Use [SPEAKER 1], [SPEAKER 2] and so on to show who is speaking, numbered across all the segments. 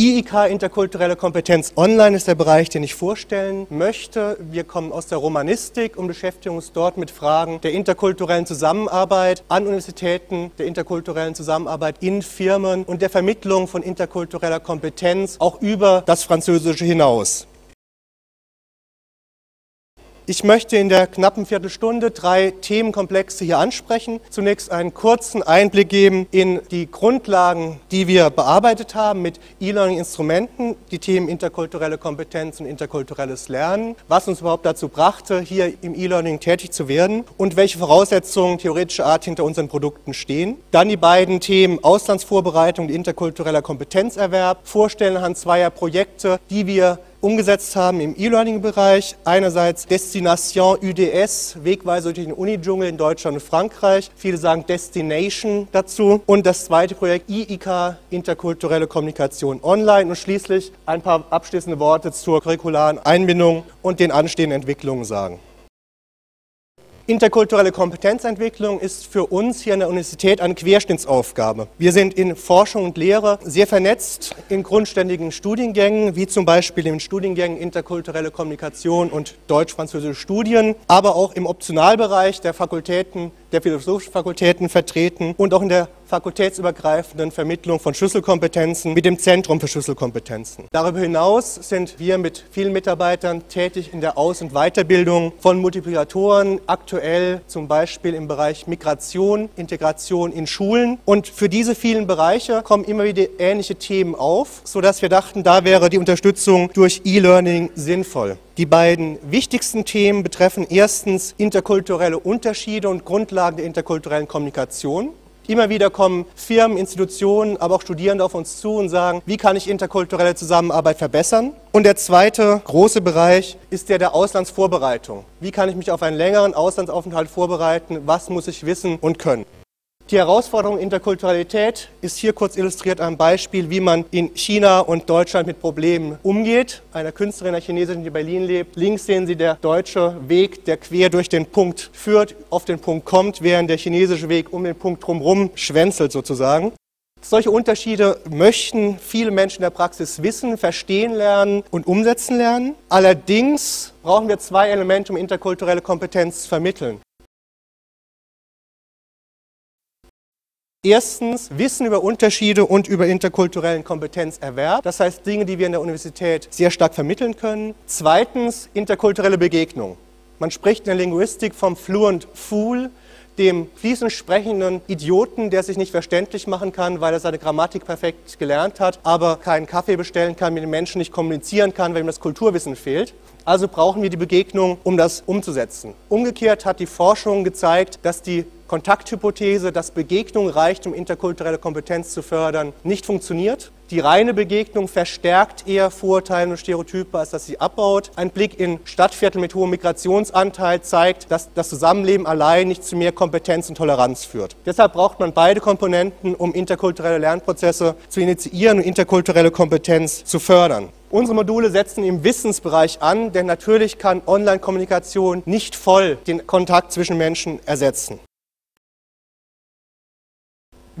[SPEAKER 1] IIK Interkulturelle Kompetenz Online ist der Bereich, den ich vorstellen möchte. Wir kommen aus der Romanistik und beschäftigen uns dort mit Fragen der interkulturellen Zusammenarbeit an Universitäten, der interkulturellen Zusammenarbeit in Firmen und der Vermittlung von interkultureller Kompetenz auch über das Französische hinaus. Ich möchte in der knappen Viertelstunde drei Themenkomplexe hier ansprechen. Zunächst einen kurzen Einblick geben in die Grundlagen, die wir bearbeitet haben mit E-Learning-Instrumenten, die Themen interkulturelle Kompetenz und interkulturelles Lernen, was uns überhaupt dazu brachte, hier im E-Learning tätig zu werden und welche Voraussetzungen theoretischer Art hinter unseren Produkten stehen. Dann die beiden Themen Auslandsvorbereitung und interkultureller Kompetenzerwerb, vorstellen anhand zweier Projekte, die wir umgesetzt haben im E-Learning-Bereich. Einerseits Destination UDS, Wegweise durch den Uni-Dschungel in Deutschland und Frankreich. Viele sagen Destination dazu. Und das zweite Projekt IIK, interkulturelle Kommunikation online. Und schließlich ein paar abschließende Worte zur curricularen Einbindung und den anstehenden Entwicklungen sagen. Interkulturelle Kompetenzentwicklung ist für uns hier an der Universität eine Querschnittsaufgabe. Wir sind in Forschung und Lehre sehr vernetzt in grundständigen Studiengängen, wie zum Beispiel in Studiengängen Interkulturelle Kommunikation und Deutsch-Französische Studien, aber auch im Optionalbereich der Fakultäten der philosophischen Fakultäten vertreten und auch in der fakultätsübergreifenden Vermittlung von Schlüsselkompetenzen mit dem Zentrum für Schlüsselkompetenzen. Darüber hinaus sind wir mit vielen Mitarbeitern tätig in der Aus- und Weiterbildung von Multiplikatoren, aktuell zum Beispiel im Bereich Migration, Integration in Schulen. Und für diese vielen Bereiche kommen immer wieder ähnliche Themen auf, sodass wir dachten, da wäre die Unterstützung durch E-Learning sinnvoll. Die beiden wichtigsten Themen betreffen erstens interkulturelle Unterschiede und Grundlagen der interkulturellen Kommunikation. Immer wieder kommen Firmen, Institutionen, aber auch Studierende auf uns zu und sagen, wie kann ich interkulturelle Zusammenarbeit verbessern? Und der zweite große Bereich ist der der Auslandsvorbereitung. Wie kann ich mich auf einen längeren Auslandsaufenthalt vorbereiten? Was muss ich wissen und können? Die Herausforderung Interkulturalität ist hier kurz illustriert am Beispiel, wie man in China und Deutschland mit Problemen umgeht. Einer Künstlerin, einer Chinesin, die in Berlin lebt. Links sehen Sie der deutsche Weg, der quer durch den Punkt führt, auf den Punkt kommt, während der chinesische Weg um den Punkt drumherum schwänzelt sozusagen. Solche Unterschiede möchten viele Menschen in der Praxis wissen, verstehen lernen und umsetzen lernen. Allerdings brauchen wir zwei Elemente, um interkulturelle Kompetenz zu vermitteln. Erstens Wissen über Unterschiede und über interkulturellen Kompetenzerwerb, das heißt Dinge, die wir in der Universität sehr stark vermitteln können. Zweitens interkulturelle Begegnung. Man spricht in der Linguistik vom Fluent Fool, dem fließend sprechenden Idioten, der sich nicht verständlich machen kann, weil er seine Grammatik perfekt gelernt hat, aber keinen Kaffee bestellen kann, mit den Menschen nicht kommunizieren kann, weil ihm das Kulturwissen fehlt. Also brauchen wir die Begegnung, um das umzusetzen. Umgekehrt hat die Forschung gezeigt, dass die Kontakthypothese, dass Begegnung reicht, um interkulturelle Kompetenz zu fördern, nicht funktioniert. Die reine Begegnung verstärkt eher Vorurteile und Stereotype, als dass sie abbaut. Ein Blick in Stadtviertel mit hohem Migrationsanteil zeigt, dass das Zusammenleben allein nicht zu mehr Kompetenz und Toleranz führt. Deshalb braucht man beide Komponenten, um interkulturelle Lernprozesse zu initiieren und interkulturelle Kompetenz zu fördern. Unsere Module setzen im Wissensbereich an, denn natürlich kann Online-Kommunikation nicht voll den Kontakt zwischen Menschen ersetzen.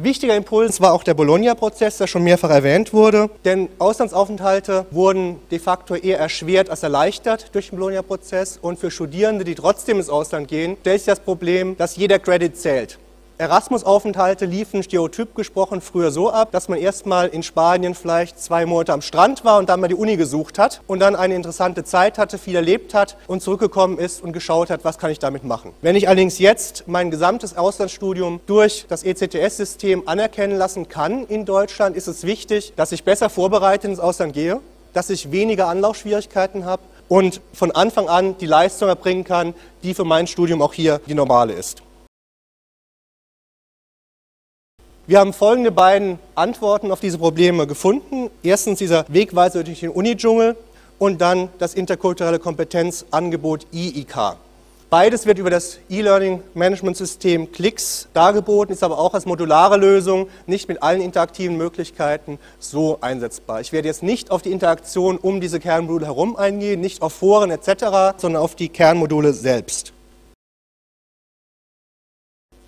[SPEAKER 1] Wichtiger Impuls war auch der Bologna-Prozess, der schon mehrfach erwähnt wurde, denn Auslandsaufenthalte wurden de facto eher erschwert als erleichtert durch den Bologna-Prozess und für Studierende, die trotzdem ins Ausland gehen, stellt sich das Problem, dass jeder Credit zählt. Erasmus-Aufenthalte liefen stereotyp gesprochen früher so ab, dass man erstmal in Spanien vielleicht zwei Monate am Strand war und dann mal die Uni gesucht hat und dann eine interessante Zeit hatte, viel erlebt hat und zurückgekommen ist und geschaut hat, was kann ich damit machen. Wenn ich allerdings jetzt mein gesamtes Auslandsstudium durch das ECTS-System anerkennen lassen kann in Deutschland, ist es wichtig, dass ich besser vorbereitet ins Ausland gehe, dass ich weniger Anlaufschwierigkeiten habe und von Anfang an die Leistung erbringen kann, die für mein Studium auch hier die normale ist. Wir haben folgende beiden Antworten auf diese Probleme gefunden. Erstens dieser Wegweiser durch den Uni-Dschungel und dann das interkulturelle Kompetenzangebot IIK. Beides wird über das E-Learning-Management-System Klicks dargeboten, ist aber auch als modulare Lösung, nicht mit allen interaktiven Möglichkeiten so einsetzbar. Ich werde jetzt nicht auf die Interaktion um diese Kernmodule herum eingehen, nicht auf Foren etc., sondern auf die Kernmodule selbst.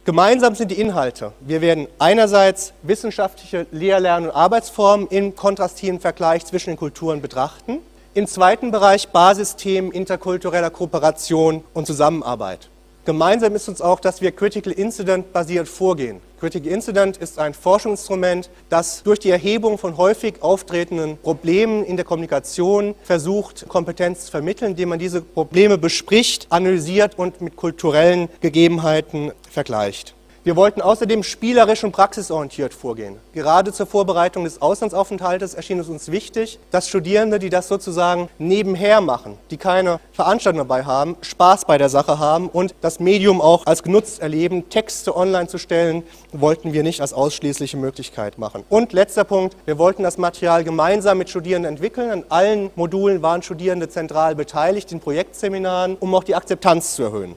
[SPEAKER 1] Gemeinsam sind die Inhalte. Wir werden einerseits wissenschaftliche Lehr-, Lern- und Arbeitsformen im kontrastiven Vergleich zwischen den Kulturen betrachten. Im zweiten Bereich Basisthemen interkultureller Kooperation und Zusammenarbeit. Gemeinsam ist uns auch, dass wir Critical Incident basiert vorgehen. Critical Incident ist ein Forschungsinstrument, das durch die Erhebung von häufig auftretenden Problemen in der Kommunikation versucht, Kompetenz zu vermitteln, indem man diese Probleme bespricht, analysiert und mit kulturellen Gegebenheiten vergleicht. Wir wollten außerdem spielerisch und praxisorientiert vorgehen. Gerade zur Vorbereitung des Auslandsaufenthaltes erschien es uns wichtig, dass Studierende, die das sozusagen nebenher machen, die keine Veranstaltung dabei haben, Spaß bei der Sache haben und das Medium auch als genutzt erleben, Texte online zu stellen, wollten wir nicht als ausschließliche Möglichkeit machen. Und letzter Punkt, wir wollten das Material gemeinsam mit Studierenden entwickeln. An allen Modulen waren Studierende zentral beteiligt in Projektseminaren, um auch die Akzeptanz zu erhöhen.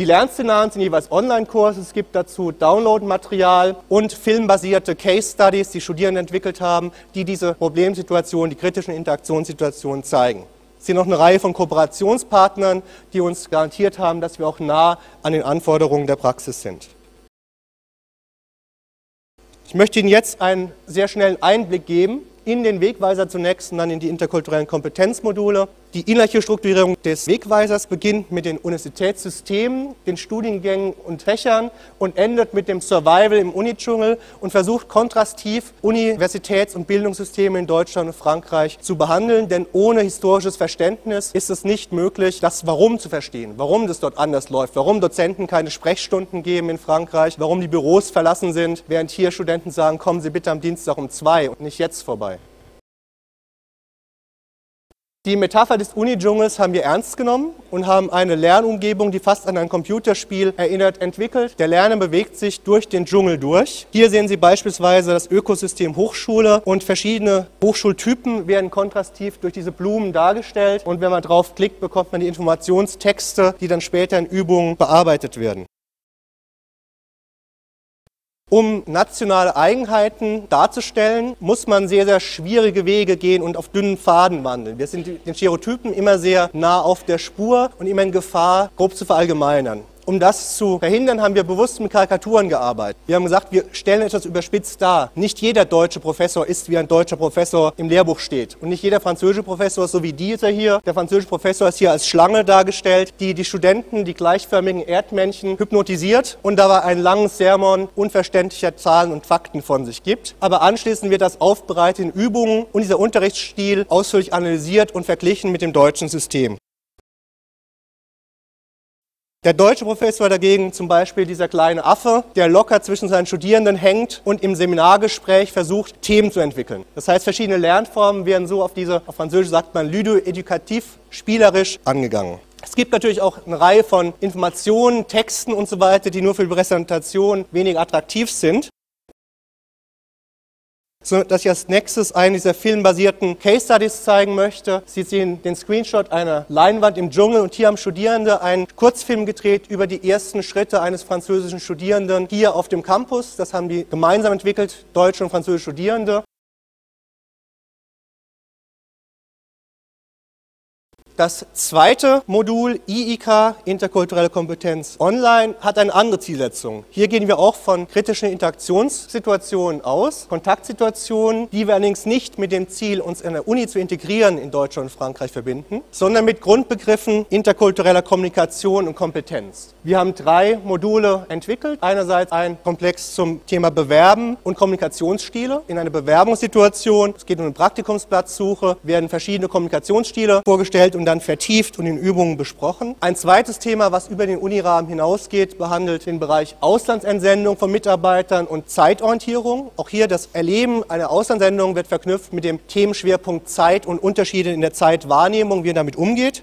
[SPEAKER 1] Die Lernszenarien sind jeweils Online-Kurse, es gibt dazu Download-Material und filmbasierte Case Studies, die Studierende entwickelt haben, die diese Problemsituationen, die kritischen Interaktionssituationen zeigen. Es sind noch eine Reihe von Kooperationspartnern, die uns garantiert haben, dass wir auch nah an den Anforderungen der Praxis sind. Ich möchte Ihnen jetzt einen sehr schnellen Einblick geben in den Wegweiser zunächst und dann in die interkulturellen Kompetenzmodule. Die inhaltliche Strukturierung des Wegweisers beginnt mit den Universitätssystemen, den Studiengängen und Fächern und endet mit dem Survival im Unidschungel und versucht kontrastiv Universitäts- und Bildungssysteme in Deutschland und Frankreich zu behandeln, denn ohne historisches Verständnis ist es nicht möglich, das Warum zu verstehen, warum das dort anders läuft, warum Dozenten keine Sprechstunden geben in Frankreich, warum die Büros verlassen sind, während hier Studenten sagen, kommen Sie bitte am Dienstag um zwei und nicht jetzt vorbei. Die Metapher des Unidschungels haben wir ernst genommen und haben eine Lernumgebung, die fast an ein Computerspiel erinnert, entwickelt. Der Lerner bewegt sich durch den Dschungel durch. Hier sehen Sie beispielsweise das Ökosystem Hochschule und verschiedene Hochschultypen werden kontrastiv durch diese Blumen dargestellt. Und wenn man drauf klickt, bekommt man die Informationstexte, die dann später in Übungen bearbeitet werden. Um nationale Eigenheiten darzustellen, muss man sehr, sehr schwierige Wege gehen und auf dünnen Pfaden wandeln. Wir sind den Stereotypen immer sehr nah auf der Spur und immer in Gefahr, grob zu verallgemeinern. Um das zu verhindern, haben wir bewusst mit Karikaturen gearbeitet. Wir haben gesagt, wir stellen etwas überspitzt dar. Nicht jeder deutsche Professor ist, wie ein deutscher Professor im Lehrbuch steht. Und nicht jeder französische Professor ist so wie dieser hier. Der französische Professor ist hier als Schlange dargestellt, die die Studenten, die gleichförmigen Erdmännchen, hypnotisiert und dabei ein langes Sermon unverständlicher Zahlen und Fakten von sich gibt. Aber anschließend wird das aufbereitet in Übungen und dieser Unterrichtsstil ausführlich analysiert und verglichen mit dem deutschen System. Der deutsche Professor dagegen, zum Beispiel dieser kleine Affe, der locker zwischen seinen Studierenden hängt und im Seminargespräch versucht, Themen zu entwickeln. Das heißt, verschiedene Lernformen werden so auf diese, auf Französisch sagt man, ludo-edukativ, spielerisch angegangen. Es gibt natürlich auch eine Reihe von Informationen, Texten und so weiter, die nur für die Präsentation weniger attraktiv sind so dass ich als nächstes einen dieser filmbasierten Case Studies zeigen möchte. Sie sehen den Screenshot einer Leinwand im Dschungel und hier haben Studierende einen Kurzfilm gedreht über die ersten Schritte eines französischen Studierenden hier auf dem Campus. Das haben die gemeinsam entwickelt, deutsche und französische Studierende. Das zweite Modul IIK, interkulturelle Kompetenz online, hat eine andere Zielsetzung. Hier gehen wir auch von kritischen Interaktionssituationen aus, Kontaktsituationen, die wir allerdings nicht mit dem Ziel, uns in der Uni zu integrieren in Deutschland und Frankreich verbinden, sondern mit Grundbegriffen interkultureller Kommunikation und Kompetenz. Wir haben drei Module entwickelt. Einerseits ein Komplex zum Thema Bewerben und Kommunikationsstile. In einer Bewerbungssituation, es geht um eine Praktikumsplatzsuche, werden verschiedene Kommunikationsstile vorgestellt und dann vertieft und in Übungen besprochen. Ein zweites Thema, was über den Unirahmen hinausgeht, behandelt den Bereich Auslandsentsendung von Mitarbeitern und Zeitorientierung. Auch hier das Erleben einer Auslandssendung wird verknüpft mit dem Themenschwerpunkt Zeit und Unterschiede in der Zeitwahrnehmung, wie er damit umgeht.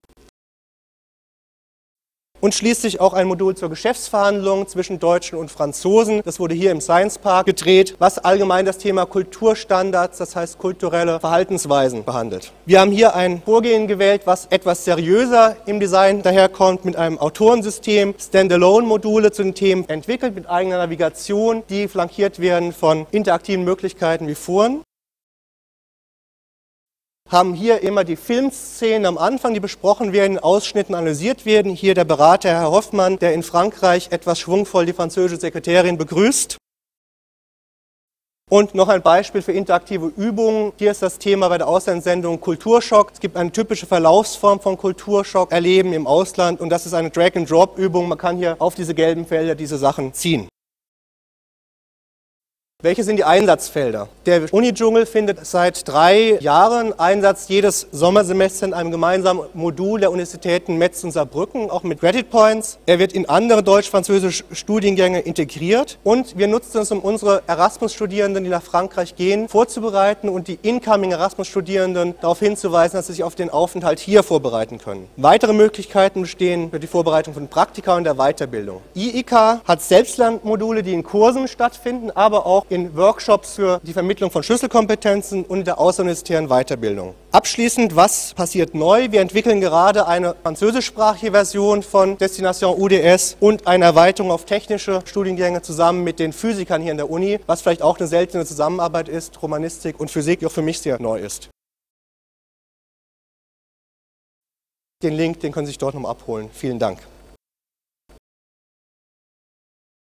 [SPEAKER 1] Und schließlich auch ein Modul zur Geschäftsverhandlung zwischen Deutschen und Franzosen. Das wurde hier im Science Park gedreht, was allgemein das Thema Kulturstandards, das heißt kulturelle Verhaltensweisen behandelt. Wir haben hier ein Vorgehen gewählt, was etwas seriöser im Design daherkommt, mit einem Autorensystem, Standalone-Module zu den Themen entwickelt, mit eigener Navigation, die flankiert werden von interaktiven Möglichkeiten wie Foren. Haben hier immer die Filmszenen am Anfang, die besprochen werden, Ausschnitten analysiert werden. Hier der Berater Herr Hoffmann, der in Frankreich etwas schwungvoll die französische Sekretärin begrüßt. Und noch ein Beispiel für interaktive Übungen. Hier ist das Thema bei der Auslandssendung Kulturschock. Es gibt eine typische Verlaufsform von Kulturschock erleben im Ausland und das ist eine Drag-and-Drop-Übung. Man kann hier auf diese gelben Felder diese Sachen ziehen. Welche sind die Einsatzfelder? Der Unidschungel findet seit drei Jahren Einsatz jedes Sommersemester in einem gemeinsamen Modul der Universitäten Metz und Saarbrücken, auch mit Credit Points. Er wird in andere deutsch-französische Studiengänge integriert und wir nutzen es, um unsere Erasmus-Studierenden, die nach Frankreich gehen, vorzubereiten und die incoming Erasmus-Studierenden darauf hinzuweisen, dass sie sich auf den Aufenthalt hier vorbereiten können. Weitere Möglichkeiten bestehen für die Vorbereitung von Praktika und der Weiterbildung. IIK hat Selbstlernmodule, die in Kursen stattfinden, aber auch in Workshops für die Vermittlung von Schlüsselkompetenzen und der außeruniversitären Weiterbildung. Abschließend, was passiert neu? Wir entwickeln gerade eine französischsprachige Version von Destination UDS und eine Erweiterung auf technische Studiengänge zusammen mit den Physikern hier in der Uni, was vielleicht auch eine seltene Zusammenarbeit ist, Romanistik und Physik, die auch für mich sehr neu ist. Den Link, den können Sie sich dort nochmal abholen. Vielen Dank.